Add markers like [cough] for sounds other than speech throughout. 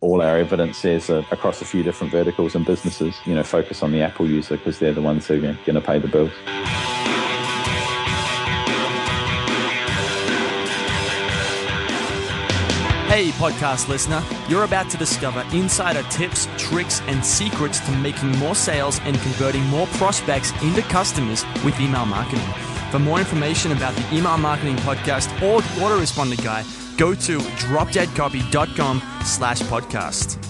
all our evidence is uh, across a few different verticals and businesses, you know, focus on the Apple user because they're the ones who are going to pay the bills. Hey, podcast listener, you're about to discover insider tips, tricks, and secrets to making more sales and converting more prospects into customers with email marketing. For more information about the Email Marketing Podcast or the Autoresponder Guy, go to dropdeadcopy.com slash podcast.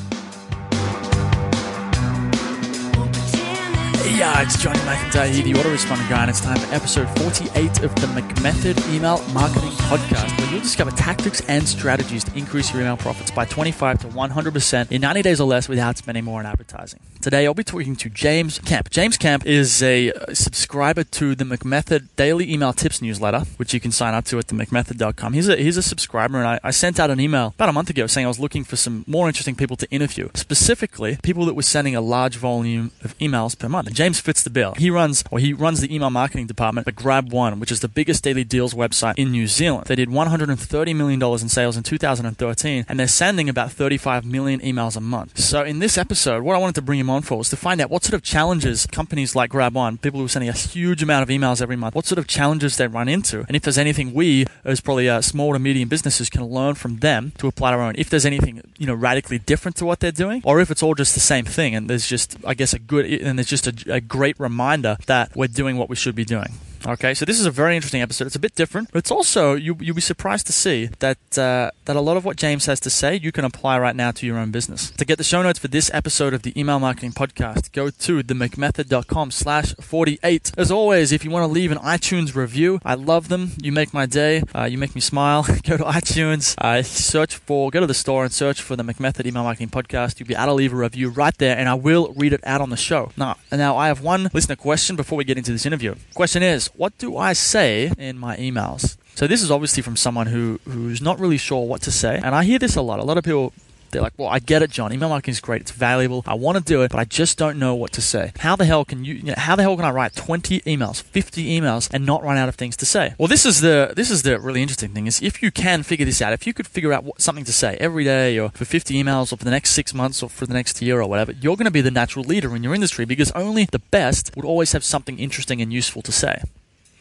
Yeah, it's Johnny McIntyre here, the autoresponder guy, and it's time for episode 48 of the McMethod Email Marketing Podcast, where you'll discover tactics and strategies to increase your email profits by 25 to 100% in 90 days or less without spending more on advertising. Today, I'll be talking to James Kemp. James Kemp is a uh, subscriber to the McMethod Daily Email Tips newsletter, which you can sign up to at themcmethod.com. He's a, he's a subscriber, and I, I sent out an email about a month ago saying I was looking for some more interesting people to interview, specifically people that were sending a large volume of emails per month. James fits the bill. He runs, or he runs the email marketing department for Grab One, which is the biggest daily deals website in New Zealand. They did $130 million in sales in 2013, and they're sending about 35 million emails a month. So in this episode, what I wanted to bring him on for was to find out what sort of challenges companies like Grab One, people who are sending a huge amount of emails every month, what sort of challenges they run into, and if there's anything we, as probably uh, small to medium businesses, can learn from them to apply to our own. If there's anything you know radically different to what they're doing, or if it's all just the same thing, and there's just, I guess, a good and there's just a, a great reminder that we're doing what we should be doing. Okay, so this is a very interesting episode. It's a bit different, but it's also you you'll be surprised to see that uh, that a lot of what James has to say you can apply right now to your own business. To get the show notes for this episode of the Email Marketing Podcast, go to themcmethod.com slash 48. As always, if you want to leave an iTunes review, I love them. You make my day. Uh, you make me smile. [laughs] go to iTunes, uh, search for, go to the store and search for the McMethod Email Marketing Podcast. You'll be able to leave a review right there, and I will read it out on the show. Now, now I have one listener question before we get into this interview. Question is, what do I say in my emails? So this is obviously from someone who who's not really sure what to say, and I hear this a lot. A lot of people they're like, well, I get it, John. Email marketing is great. It's valuable. I want to do it, but I just don't know what to say. How the hell can you, you know, how the hell can I write 20 emails, 50 emails and not run out of things to say? Well, this is the, this is the really interesting thing is if you can figure this out, if you could figure out what, something to say every day or for 50 emails or for the next six months or for the next year or whatever, you're going to be the natural leader in your industry because only the best would always have something interesting and useful to say.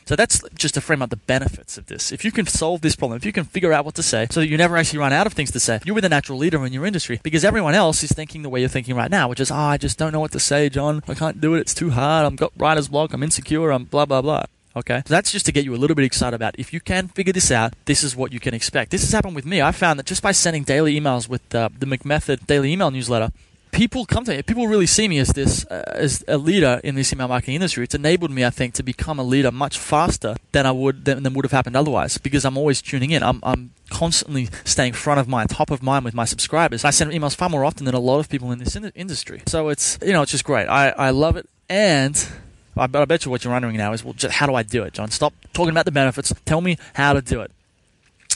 So that's just to frame up the benefits of this. If you can solve this problem, if you can figure out what to say so that you never actually run out of things to say, you're the natural leader in your industry because everyone else is thinking the way you're thinking right now, which is, oh, I just don't know what to say, John. I can't do it. It's too hard. I'm got writer's block. I'm insecure. I'm blah, blah, blah. Okay, so that's just to get you a little bit excited about. If you can figure this out, this is what you can expect. This has happened with me. I found that just by sending daily emails with uh, the McMethod daily email newsletter, people come to me. People really see me as this uh, as a leader in this email marketing industry. It's enabled me, I think, to become a leader much faster than I would than, than would have happened otherwise. Because I'm always tuning in. I'm, I'm constantly staying front of mind, top of mind with my subscribers. I send emails far more often than a lot of people in this in- industry. So it's you know it's just great. I, I love it and. I, I bet you what you're wondering now is, well, just how do I do it, John? Stop talking about the benefits. Tell me how to do it.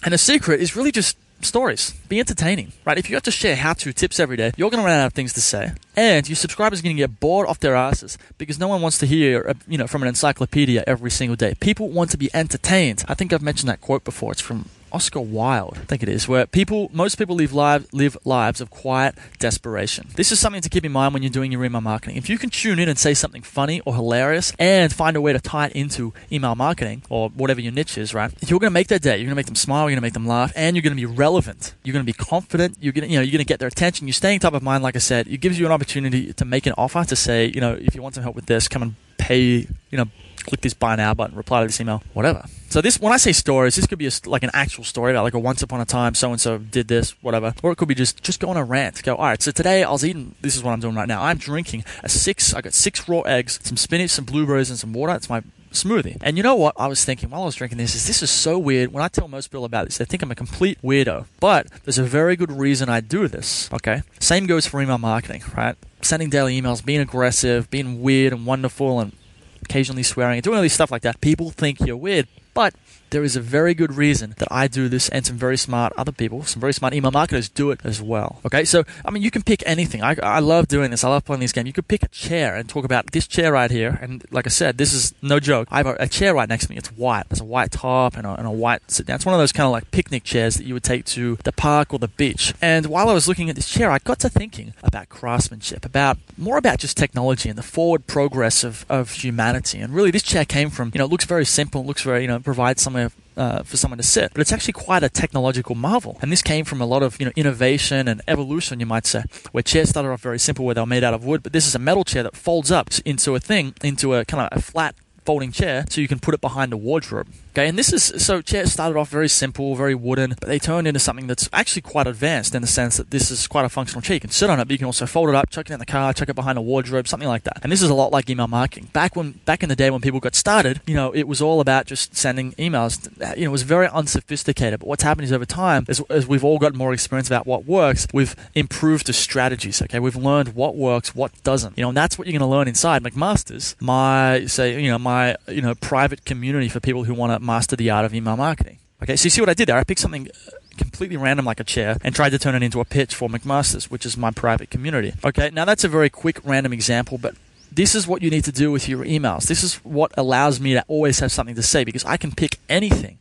And the secret is really just stories. Be entertaining, right? If you have to share how-to tips every day, you're going to run out of things to say, and your subscribers are going to get bored off their asses because no one wants to hear, uh, you know, from an encyclopedia every single day. People want to be entertained. I think I've mentioned that quote before. It's from Oscar Wilde, I think it is, where people, most people live, live, live lives of quiet desperation. This is something to keep in mind when you're doing your email marketing. If you can tune in and say something funny or hilarious and find a way to tie it into email marketing or whatever your niche is, right? You're going to make their day. You're going to make them smile. You're going to make them laugh, and you're going to be relevant. You're going to be confident. You're going to, you know, you're going to get their attention. You're staying top of mind, like I said. It gives you an opportunity to make an offer to say, you know, if you want some help with this, come and pay, you know, click this buy now button, reply to this email, whatever. So this, when I say stories, this could be a, like an actual story about like a once upon a time so and so did this, whatever, or it could be just just go on a rant. Go, all right. So today I was eating. This is what I'm doing right now. I'm drinking a six. I got six raw eggs, some spinach, some blueberries, and some water. It's my smoothie. And you know what? I was thinking while I was drinking this is this is so weird. When I tell most people about this, they think I'm a complete weirdo. But there's a very good reason I do this. Okay. Same goes for email marketing, right? Sending daily emails, being aggressive, being weird and wonderful, and occasionally swearing and doing all this stuff like that. People think you're weird, but there is a very good reason that I do this and some very smart other people, some very smart email marketers do it as well. Okay, so I mean, you can pick anything. I, I love doing this. I love playing this game. You could pick a chair and talk about this chair right here. And like I said, this is no joke. I have a, a chair right next to me. It's white. There's a white top and a, and a white sit down. It's one of those kind of like picnic chairs that you would take to the park or the beach. And while I was looking at this chair, I got to thinking about craftsmanship, about more about just technology and the forward progress of, of humanity. And really, this chair came from, you know, it looks very simple, it looks very, you know, provides somewhere uh, for someone to sit. But it's actually quite a technological marvel. And this came from a lot of you know innovation and evolution, you might say, where chairs started off very simple, where they were made out of wood. But this is a metal chair that folds up into a thing, into a kind of a flat folding chair, so you can put it behind a wardrobe. Okay, and this is so chairs started off very simple, very wooden, but they turned into something that's actually quite advanced in the sense that this is quite a functional chair. You can sit on it, but you can also fold it up, chuck it in the car, chuck it behind a wardrobe, something like that. And this is a lot like email marketing. Back when back in the day when people got started, you know, it was all about just sending emails. You know, it was very unsophisticated. But what's happened is over time, as, as we've all got more experience about what works, we've improved the strategies. Okay, we've learned what works, what doesn't. You know, and that's what you're going to learn inside McMasters. My say, you know, my you know private community for people who want to master the art of email email marketing. Okay, so you see what I did there? I picked something uh, completely random like a chair and tried to turn it into a pitch for McMasters, which is my private community. Okay, now that's a very quick random example, but this is what you need to do with your emails. This is what allows me to always have something to say because I can pick anything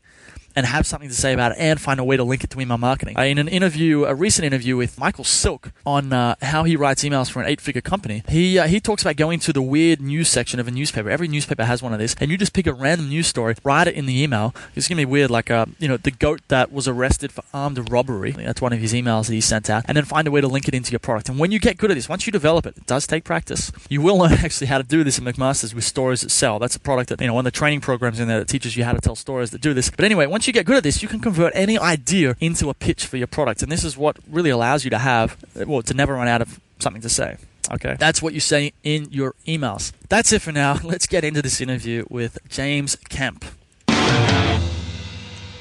and have something to say about it and find a way to link it to email marketing. In an interview, a recent interview with Michael Silk on uh, how he writes emails for an eight-figure company, he uh, he talks about going to the weird news section of a newspaper. Every newspaper has one of these, and you just pick a random news story, write it in the email. It's gonna be weird, like uh, you know the goat that was arrested for armed robbery. That's one of his emails that he sent out, and then find a way to link it into your product. And when you get good at this, once you develop it, it does take practice. You will [laughs] learn actually how to do this in McMaster's with stories that sell. That's a product that you know one of the training programs in there that teaches you how to tell stories that do this. But anyway, once you get good at this, you can convert any idea into a pitch for your product. And this is what really allows you to have, well, to never run out of something to say. Okay. That's what you say in your emails. That's it for now. [laughs] Let's get into this interview with James Kemp.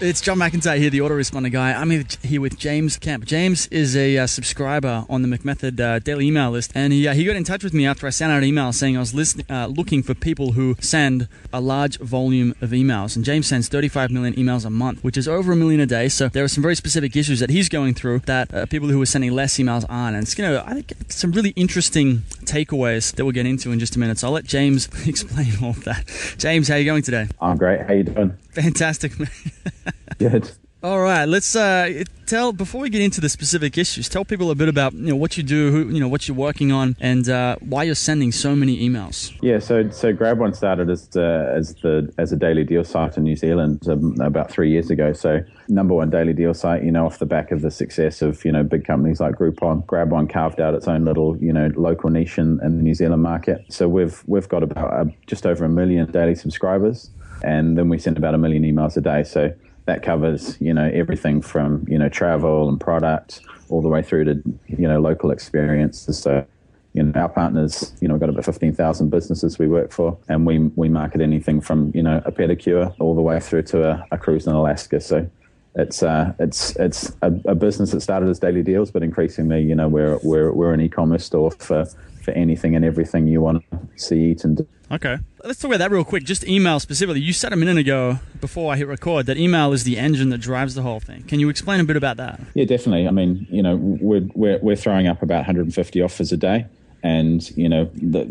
It's John McIntyre here, the autoresponder guy. I'm here with James Kemp. James is a uh, subscriber on the McMethod uh, daily email list, and he, uh, he got in touch with me after I sent out an email saying I was listen- uh, looking for people who send a large volume of emails. And James sends 35 million emails a month, which is over a million a day. So there are some very specific issues that he's going through that uh, people who are sending less emails aren't. And it's going to, I think, some really interesting takeaways that we'll get into in just a minute. So I'll let James [laughs] explain all of that. James, how are you going today? I'm great. How you doing? Fantastic. [laughs] Good. All right, let's uh, tell before we get into the specific issues. Tell people a bit about you know what you do, who, you know what you're working on, and uh, why you're sending so many emails. Yeah, so so Grab One started as uh, as the as a daily deal site in New Zealand um, about three years ago. So number one daily deal site, you know, off the back of the success of you know big companies like Groupon, Grab One carved out its own little you know local niche in, in the New Zealand market. So we've we've got about uh, just over a million daily subscribers, and then we send about a million emails a day. So that covers you know everything from you know travel and product all the way through to you know local experiences. So you know our partners you know we've got about 15,000 businesses we work for and we we market anything from you know a pedicure all the way through to a, a cruise in Alaska so it's uh, it's it's a, a, business that started as daily deals but increasingly you know we're we're, we're an e-commerce store for for anything and everything you want to see eat and do Okay. Let's talk about that real quick. Just email specifically. You said a minute ago before I hit record that email is the engine that drives the whole thing. Can you explain a bit about that? Yeah, definitely. I mean, you know, we're, we're, we're throwing up about 150 offers a day. And you know, the,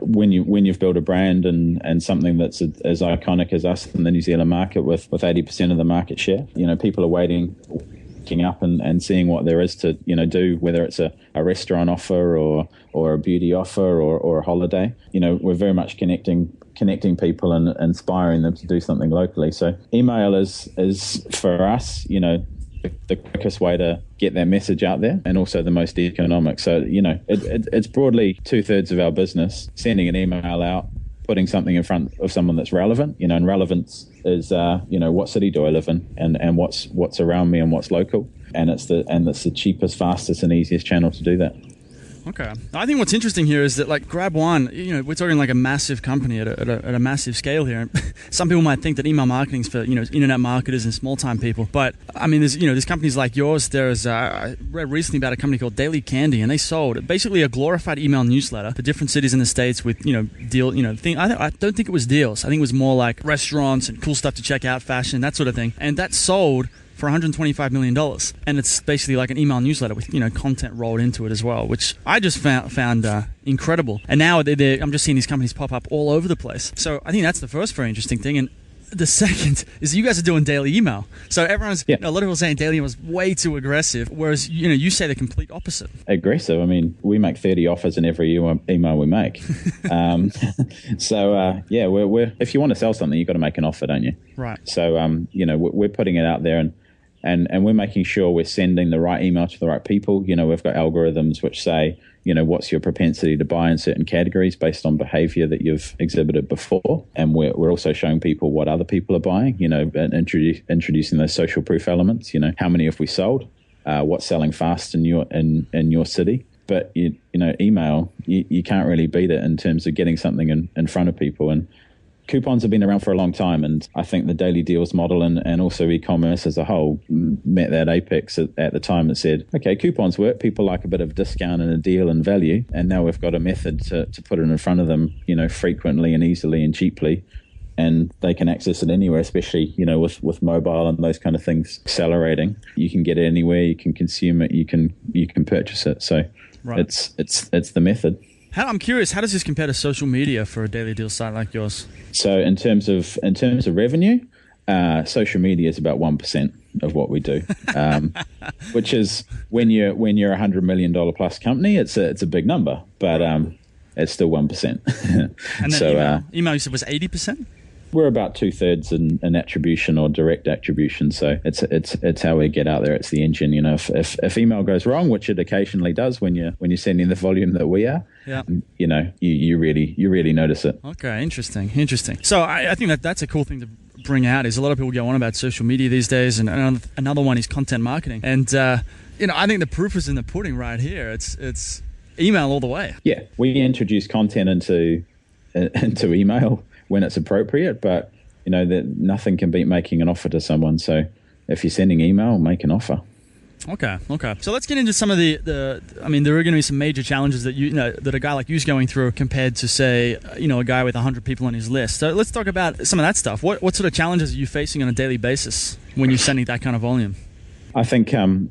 when you when you've built a brand and, and something that's a, as iconic as us in the New Zealand market with with eighty percent of the market share, you know, people are waiting up and, and seeing what there is to you know do whether it's a, a restaurant offer or or a beauty offer or, or a holiday. You know we're very much connecting connecting people and inspiring them to do something locally. So email is is for us you know the quickest way to get that message out there and also the most economic. So you know it, it, it's broadly two-thirds of our business sending an email out putting something in front of someone that's relevant. You know, and relevance is uh, you know what city do I live in, and and what's what's around me and what's local, and it's the and it's the cheapest, fastest, and easiest channel to do that. Okay. I think what's interesting here is that, like, Grab One, you know, we're talking like a massive company at a, at a, at a massive scale here. [laughs] Some people might think that email marketing is for, you know, internet marketers and small time people. But, I mean, there's, you know, there's companies like yours. There's, uh, I read recently about a company called Daily Candy, and they sold basically a glorified email newsletter for different cities in the States with, you know, deal, you know, thing. I, I don't think it was deals. I think it was more like restaurants and cool stuff to check out, fashion, that sort of thing. And that sold for 125 million dollars, and it's basically like an email newsletter with you know content rolled into it as well, which I just found found uh, incredible. And now they're, they're, I'm just seeing these companies pop up all over the place. So I think that's the first very interesting thing. And the [laughs] second is you guys are doing daily email. So everyone's yeah. you know, a lot of people saying daily email is way too aggressive, whereas you know you say the complete opposite. Aggressive. I mean, we make thirty offers in every email we make. [laughs] um, [laughs] so uh, yeah, we're, we're, if you want to sell something, you've got to make an offer, don't you? Right. So um, you know we're, we're putting it out there and and and we're making sure we're sending the right email to the right people. You know, we've got algorithms which say, you know, what's your propensity to buy in certain categories based on behavior that you've exhibited before, and we're we're also showing people what other people are buying. You know, and introduce, introducing those social proof elements. You know, how many have we sold? Uh, what's selling fast in your in in your city? But you you know, email you, you can't really beat it in terms of getting something in, in front of people and coupons have been around for a long time, and I think the daily deals model and, and also e-commerce as a whole met that apex at, at, the time that said, okay, coupons work. People like a bit of discount and a deal and value, and now we've got a method to, to put it in front of them, you know, frequently and easily and cheaply. And they can access it anywhere, especially you know with, with mobile and those kind of things accelerating. You can get it anywhere. You can consume it. You can you can purchase it. So right. it's it's it's the method. How, I'm curious, how does this compare to social media for a daily deal site like yours? So, in terms of in terms of revenue, uh, social media is about one percent of what we do, um, [laughs] which is when you're when you're a hundred million dollar plus company, it's a it's a big number, but um, it's still one percent. [laughs] and so, email, uh, email you said was eighty percent we're about two thirds in, in, attribution or direct attribution. So it's it's it's how we get out there. It's the engine. You know, if, if, if email goes wrong, which it occasionally does when you when you're sending the volume that we are, yeah. you know, you, you really you really notice it. Okay, interesting, interesting. So I, I think that that's a cool thing to bring out. Is a lot of people go on about social media these days, and another one is content marketing. And uh, you know, I think the proof is in the pudding right here. It's it's email all the way. Yeah, we introduce content into [laughs] into email when it's appropriate. But you know that nothing can beat making an offer to someone. So if you're sending email, make an offer. Okay, okay. So let's get into some of the, the I mean, there are going to be some major challenges that you, you know that a guy like you's going through compared to say, you know, a guy with 100 people on his list. So let's talk about some of that stuff. What what sort of challenges are you facing on a daily basis when you're sending that kind of volume? I think um,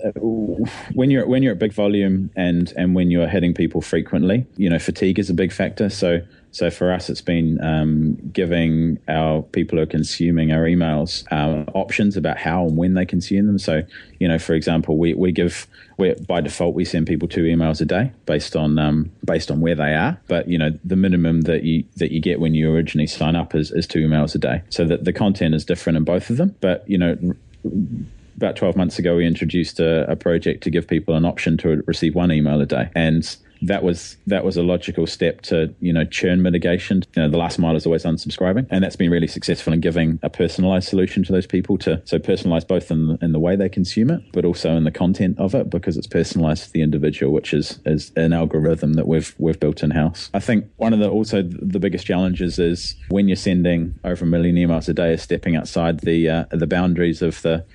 when you're when you're at big volume and and when you're hitting people frequently, you know, fatigue is a big factor. So so for us, it's been um, giving our people who are consuming our emails uh, options about how and when they consume them. So, you know, for example, we, we give we by default we send people two emails a day based on um, based on where they are. But you know, the minimum that you that you get when you originally sign up is, is two emails a day. So that the content is different in both of them. But you know about 12 months ago, we introduced a, a, project to give people an option to receive one email a day. And that was that was a logical step to you know churn mitigation. You know, the last mile is always unsubscribing, and that's been really successful in giving a personalized solution to those people. To so personalized both in in the way they consume it, but also in the content of it because it's personalized to the individual, which is is an algorithm that we've we've built in house. I think one of the also the biggest challenges is when you're sending over a million emails a day, is stepping outside the uh, the boundaries of the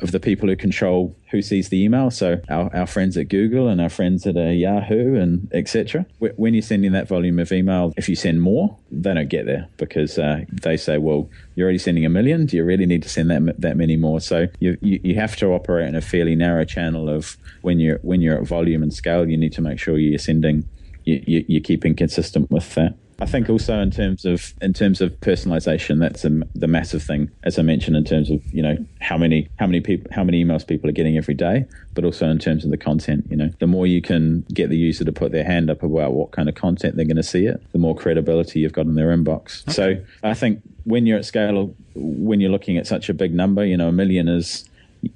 of the people who control who sees the email. So our, our friends at Google and our friends at uh, Yahoo and etc. When you're sending that volume of email, if you send more, they don't get there because uh, they say, well, you're already sending a million. Do you really need to send that that many more? So you, you, you have to operate in a fairly narrow channel of when you're when you're at volume and scale, you need to make sure you're sending you, you, you're keeping consistent with that. I think also in terms of in terms of personalization, that's a, the massive thing, as I mentioned, in terms of you know how many how many people how many emails people are getting every day, but also in terms of the content. You know, the more you can get the user to put their hand up about what kind of content they're going to see it, the more credibility you've got in their inbox. Okay. So I think when you're at scale, when you're looking at such a big number, you know, a million is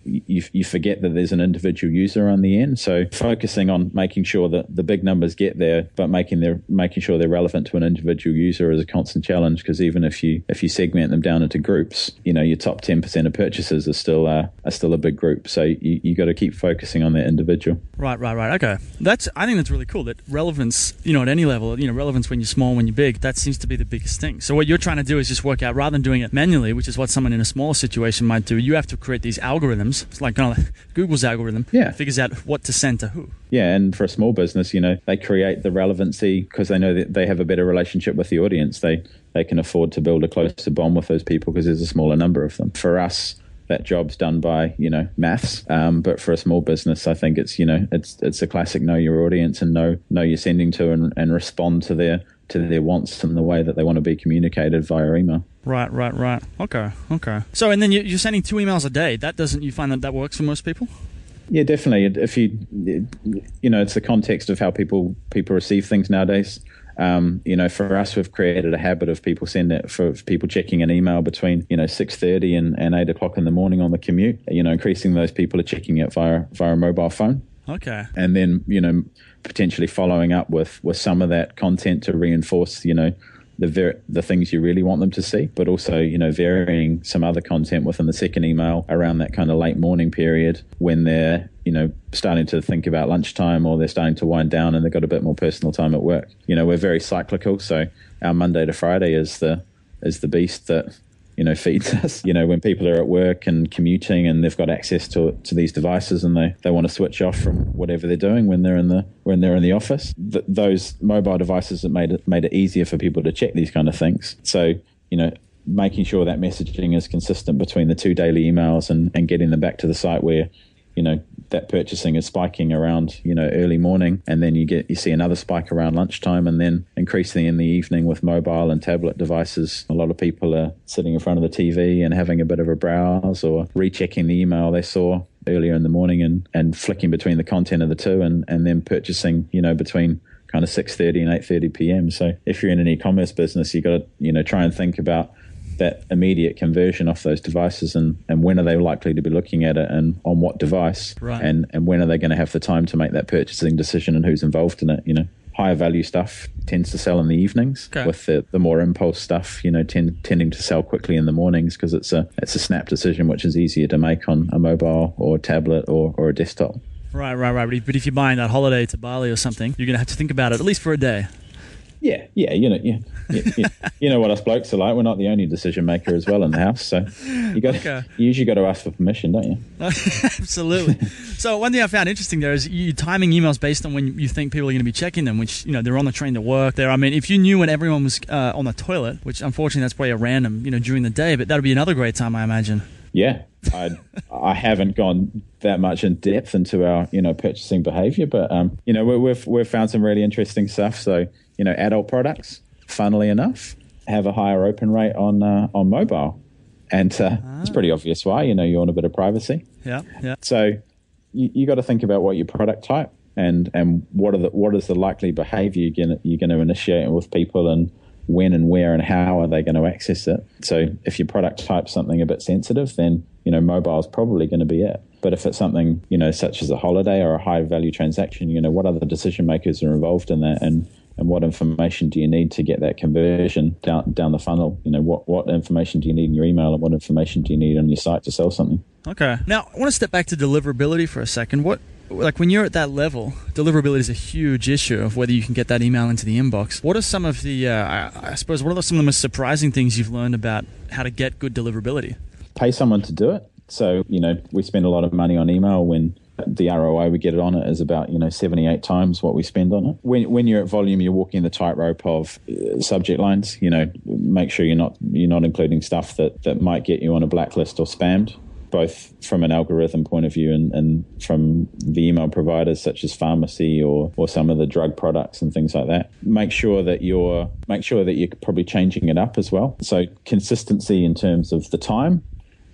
you, you forget that there's an individual user on the end. So focusing on making sure that the big numbers get there, but making their making sure they're relevant to an individual user is a constant challenge. Because even if you if you segment them down into groups, you know your top ten percent of purchases are still uh, are still a big group. So you you got to keep focusing on that individual. Right, right, right. Okay, that's I think that's really cool. That relevance, you know, at any level, you know, relevance when you're small, when you're big, that seems to be the biggest thing. So what you're trying to do is just work out rather than doing it manually, which is what someone in a smaller situation might do. You have to create these algorithms. It's like kind of like Google's algorithm. Yeah, figures out what to send to who. Yeah, and for a small business, you know, they create the relevancy because they know that they have a better relationship with the audience. They they can afford to build a closer bond with those people because there's a smaller number of them. For us, that job's done by you know maths. Um, but for a small business, I think it's you know it's it's a classic know your audience and know know you're sending to and, and respond to their to their wants and the way that they want to be communicated via email. Right, right, right. Okay, okay. So, and then you're sending two emails a day. That doesn't you find that that works for most people? Yeah, definitely. If you, you know, it's the context of how people people receive things nowadays. Um, you know, for us, we've created a habit of people sending it for, for people checking an email between you know six thirty and, and eight o'clock in the morning on the commute. You know, increasing those people are checking it via via a mobile phone. Okay. And then you know potentially following up with with some of that content to reinforce you know the ver- the things you really want them to see, but also you know varying some other content within the second email around that kind of late morning period when they're you know starting to think about lunchtime or they're starting to wind down and they've got a bit more personal time at work. You know we're very cyclical, so our Monday to Friday is the is the beast that you know feeds [laughs] us you know when people are at work and commuting and they've got access to to these devices and they, they want to switch off from whatever they're doing when they're in the when they're in the office. Th- those mobile devices that made it made it easier for people to check these kind of things. So you know making sure that messaging is consistent between the two daily emails and and getting them back to the site where you know that purchasing is spiking around you know early morning and then you get you see another spike around lunchtime and then increasingly in the evening with mobile and tablet devices a lot of people are sitting in front of the TV and having a bit of a browse or rechecking the email they saw earlier in the morning and and flicking between the content of the two and and then purchasing you know between kind of 6:30 and 8:30 p.m. so if you're in an e-commerce business you've got to you know try and think about that immediate conversion off those devices and, and when are they likely to be looking at it and on what device? Right. and, and when are they going to have the time to make that purchasing decision and who's involved in it? You know higher value stuff tends to sell in the evenings okay. with the, the more impulse stuff you know tend, tending to sell quickly in the mornings because it's a it's a snap decision which is easier to make on a mobile or a tablet or, or a desktop. Right right right. But if you're buying that holiday to Bali or something you're going to have to think about it at least for a day yeah, yeah, you know, yeah, yeah, [laughs] you know what us blokes are like. We're not the only decision maker as well in the house, so you got okay. you usually got to ask for permission, don't you? [laughs] Absolutely. so one thing I found interesting there is you timing emails based on when you think people are going to be checking them, which you know they're on the train to work. There, I mean, if you knew when everyone was uh, on the toilet, which unfortunately that's probably a random, you know, during the day, but that'd be another great time, I imagine. Yeah, I [laughs] I haven't gone that much in depth into our you know purchasing behavior, but um, you know we've we've found some really interesting stuff. So you know, adult products, funnily enough, have a higher open rate on uh, on mobile, and uh, ah. it's pretty obvious why. You know, you want a bit of privacy. Yeah, yeah. So you, you got to think about what your product type and and what are the what is the likely behavior you're going you're going to initiate with people and when and where and how are they going to access it. So if your product type's something a bit sensitive, then you know mobile is probably going to be it. But if it's something you know such as a holiday or a high value transaction, you know what other decision makers are involved in that and and what information do you need to get that conversion down down the funnel? You know, what what information do you need in your email, and what information do you need on your site to sell something? Okay. Now, I want to step back to deliverability for a second. What like when you're at that level, deliverability is a huge issue of whether you can get that email into the inbox. What are some of the, uh, I, suppose, what are some of the most surprising things you've learned about how to get good deliverability? Pay someone to do it. So, you know, we spend a lot of money on email when the ROI we get it on it is about you know 78 times what we spend on it. When when you're at volume, you're walking the tightrope of uh, subject lines. You know, make sure you're not you're not including stuff that that might get you on a blacklist or spammed. Both from an algorithm point of view and, and from the email providers such as pharmacy or, or some of the drug products and things like that. Make sure that you're make sure that you're probably changing it up as well. So consistency in terms of the time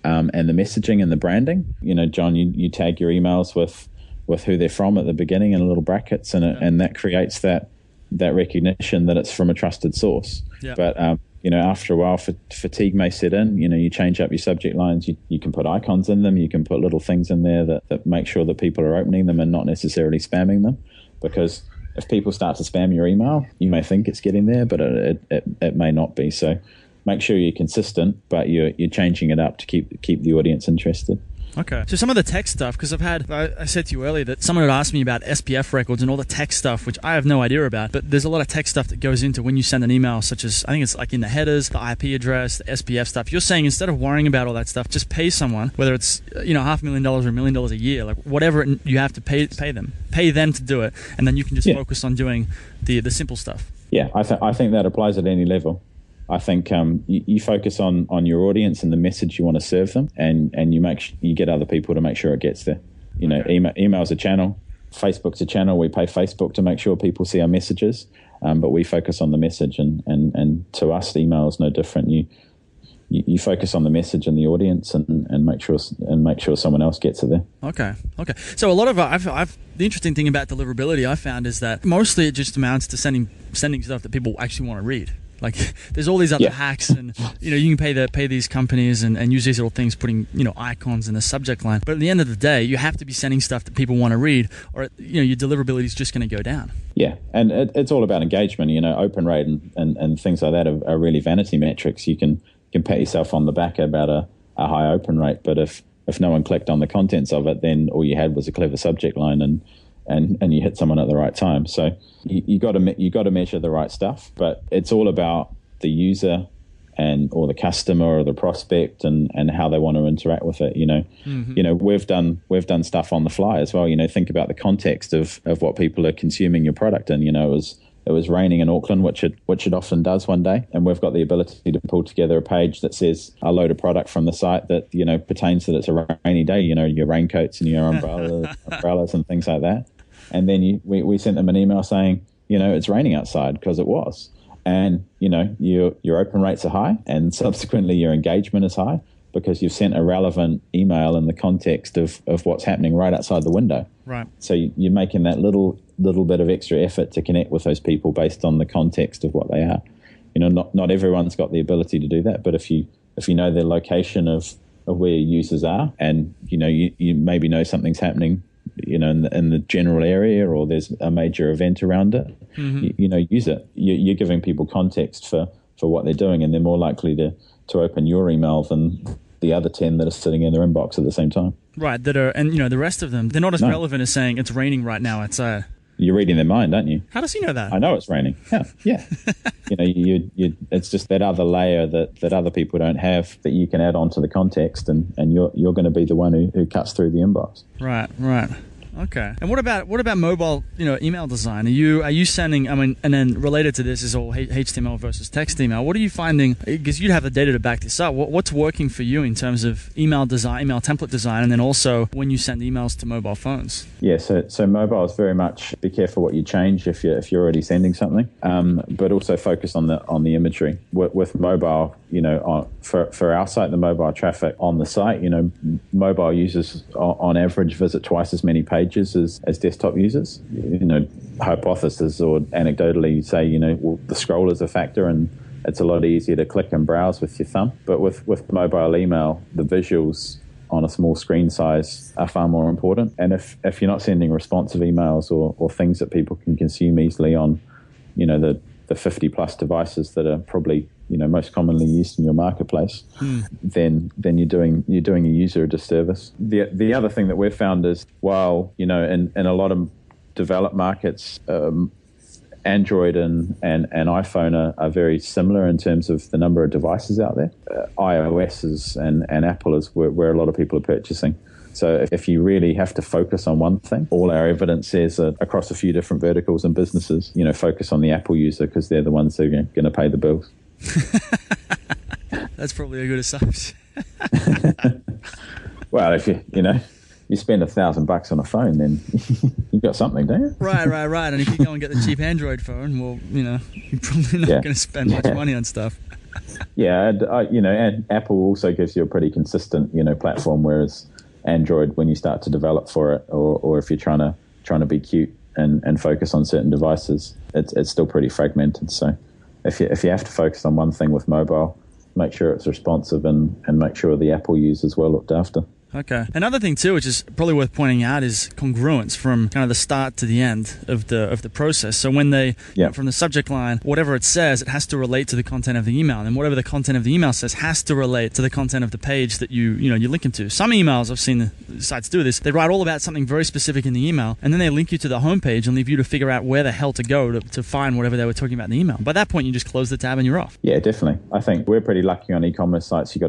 um, and the messaging and the branding. You know, John, you, you tag your emails with with who they're from at the beginning in little brackets, and it, and that creates that that recognition that it's from a trusted source. Yeah. But um, you know, after a while, fatigue may set in. You know, you change up your subject lines. You, you can put icons in them. You can put little things in there that, that make sure that people are opening them and not necessarily spamming them. Because if people start to spam your email, you may think it's getting there, but it, it, it may not be. So make sure you're consistent, but you're, you're changing it up to keep, keep the audience interested. Okay. So some of the tech stuff, because I've had, I, I, said to you earlier that someone had asked me about SPF records and all the tech stuff, which I have no idea about. But there's a lot of tech stuff that goes into when you send an email, such as I think it's like in the headers, the IP address, the SPF stuff. You're saying instead of worrying about all that stuff, just pay someone, whether it's uh, you know half a million dollars or a million dollars a year, like whatever you have to pay pay them, pay them to do it, and then you can just yeah. focus on doing the the simple stuff. Yeah, I, th- I think that applies at any level. I think um, you, you, focus on on your audience and the message you want to serve them, and and you make sh- you get other people to make sure it gets there. You know, okay. email, email's a channel, Facebook's a channel. We pay Facebook to make sure people see our messages, um, but we focus on the message, and and and to us, email is no different. You you, you, focus on the message and the audience and, and make sure and make sure someone else gets it there. Okay, okay. So a lot of I've, I've the interesting thing about deliverability I found is that mostly it just amounts to sending sending stuff that people actually want to read. Like [laughs] there's all these other yeah. hacks, and you know you can pay the pay these companies and, and use these little things, putting you know icons in the subject line. But at the end of the day, you have to be sending stuff that people want to read, or you know your deliverability is just going to go down. Yeah, and it, it's all about engagement. You know, open rate and, and, and things like that are, are, really vanity metrics. You can can pat yourself on the back about a, a high open rate, but if if no one clicked on the contents of it, then all you had was a clever subject line and and and you hit someone at the right time. So you, you got to you got to measure the right stuff, but it's all about the user and or the customer or the prospect and and how they want to interact with it you know mm-hmm. you know we've done we've done stuff on the fly as well you know think about the context of of what people are consuming your product and you know it was it was raining in Auckland, which it which it often does one day, and we've got the ability to pull together a page that says a load of product from the site that you know pertains that it's a rainy day. You know your raincoats and your [laughs] umbrellas, umbrellas and things like that and then you, we, we sent them an email saying, you know, it's raining outside because it was. And, you know, your, your open rates are high and [laughs] subsequently your engagement is high because you've sent a relevant email in the context of, of what's happening right outside the window. Right. So you're making that little little bit of extra effort to connect with those people based on the context of what they are. You know, not not everyone's got the ability to do that, but if you if you know the location of, of where your users are and you know you, you maybe know something's happening you know, in the, in the, general area or there's a major event around it, mm-hmm. you, you, know, use it. You, are giving people context for, for what they're doing, and they're more likely to, to open your email than the other 10 that are sitting in their inbox at the same time. Right, that are, and you know, the rest of them, they're not as no. relevant as saying it's raining right now. It's, uh, you're reading their mind, aren't you? How does he know that? I know it's raining. Yeah, yeah. [laughs] you know, you, you, it's just that other layer that, that other people don't have that you can add on to the context, and, and you're you're going to be the one who, who cuts through the inbox. Right, right. Okay. And what about what about mobile, you know, email design? Are you are you sending? I mean, and then related to this is all HTML versus text email. What are you finding? Because you'd have the data to back this up. What, what's working for you in terms of email design, email template design, and then also when you send emails to mobile phones? Yeah. So so mobile is very much be careful what you change if you if you're already sending something, um, but also focus on the on the imagery with, with mobile you know, on, for, for our site, the mobile traffic on the site, you know, mobile users on average visit twice as many pages as, as desktop users. You know, hypothesis or anecdotally say, you know, well, the scroll is a factor and it's a lot easier to click and browse with your thumb. But with, with mobile email, the visuals on a small screen size are far more important. And if, if you're not sending responsive emails or, or things that people can consume easily on, you know, the, the 50 plus devices that are probably you know most commonly used in your marketplace, mm. then then you're doing you're doing a user a disservice. The the other thing that we've found is while you know in, in a lot of developed markets. Um, Android and, and, and iPhone are, are, very similar in terms of the number of devices out there. Uh, iOS is, and, and Apple is where, where a lot of people are purchasing. So if you really have to focus on one thing, all our evidence says that across a few different verticals and businesses, you know, focus on the Apple user because they're the ones who are going to pay the bills. [laughs] That's probably a good assumption. [laughs] well, if you you know you spend a thousand bucks on a phone, then [laughs] you've got something, don't you? Right, right, right. And if you go and get the cheap Android phone, well, you know, you're probably not yeah. going to spend much yeah. money on stuff. yeah, and, uh, you know, and Apple also gives you a pretty consistent, you know, platform, whereas Android, when you start to develop for it, or, or if you're trying to trying to be cute and, and focus on certain devices, it's it's still pretty fragmented. So if you, if you have to focus on one thing with mobile, make sure it's responsive and, and make sure the Apple users well looked after. Okay. Another thing too, which is probably worth pointing out, is congruence from kind of the start to the end of the of the process. So when they, you know, from the subject line, whatever it says, it has to relate to the content of the email, and whatever the content of the email says has to relate to the content of the page that you you know you're linking to. Some emails I've seen sites do this. They write all about something very specific in the email, and then they link you to the homepage and leave you to figure out where the hell to go to, to find whatever they were talking about in the email. By that point, you just close the tab and you're off. Yeah, definitely. I think we're pretty lucky on e-commerce sites. You got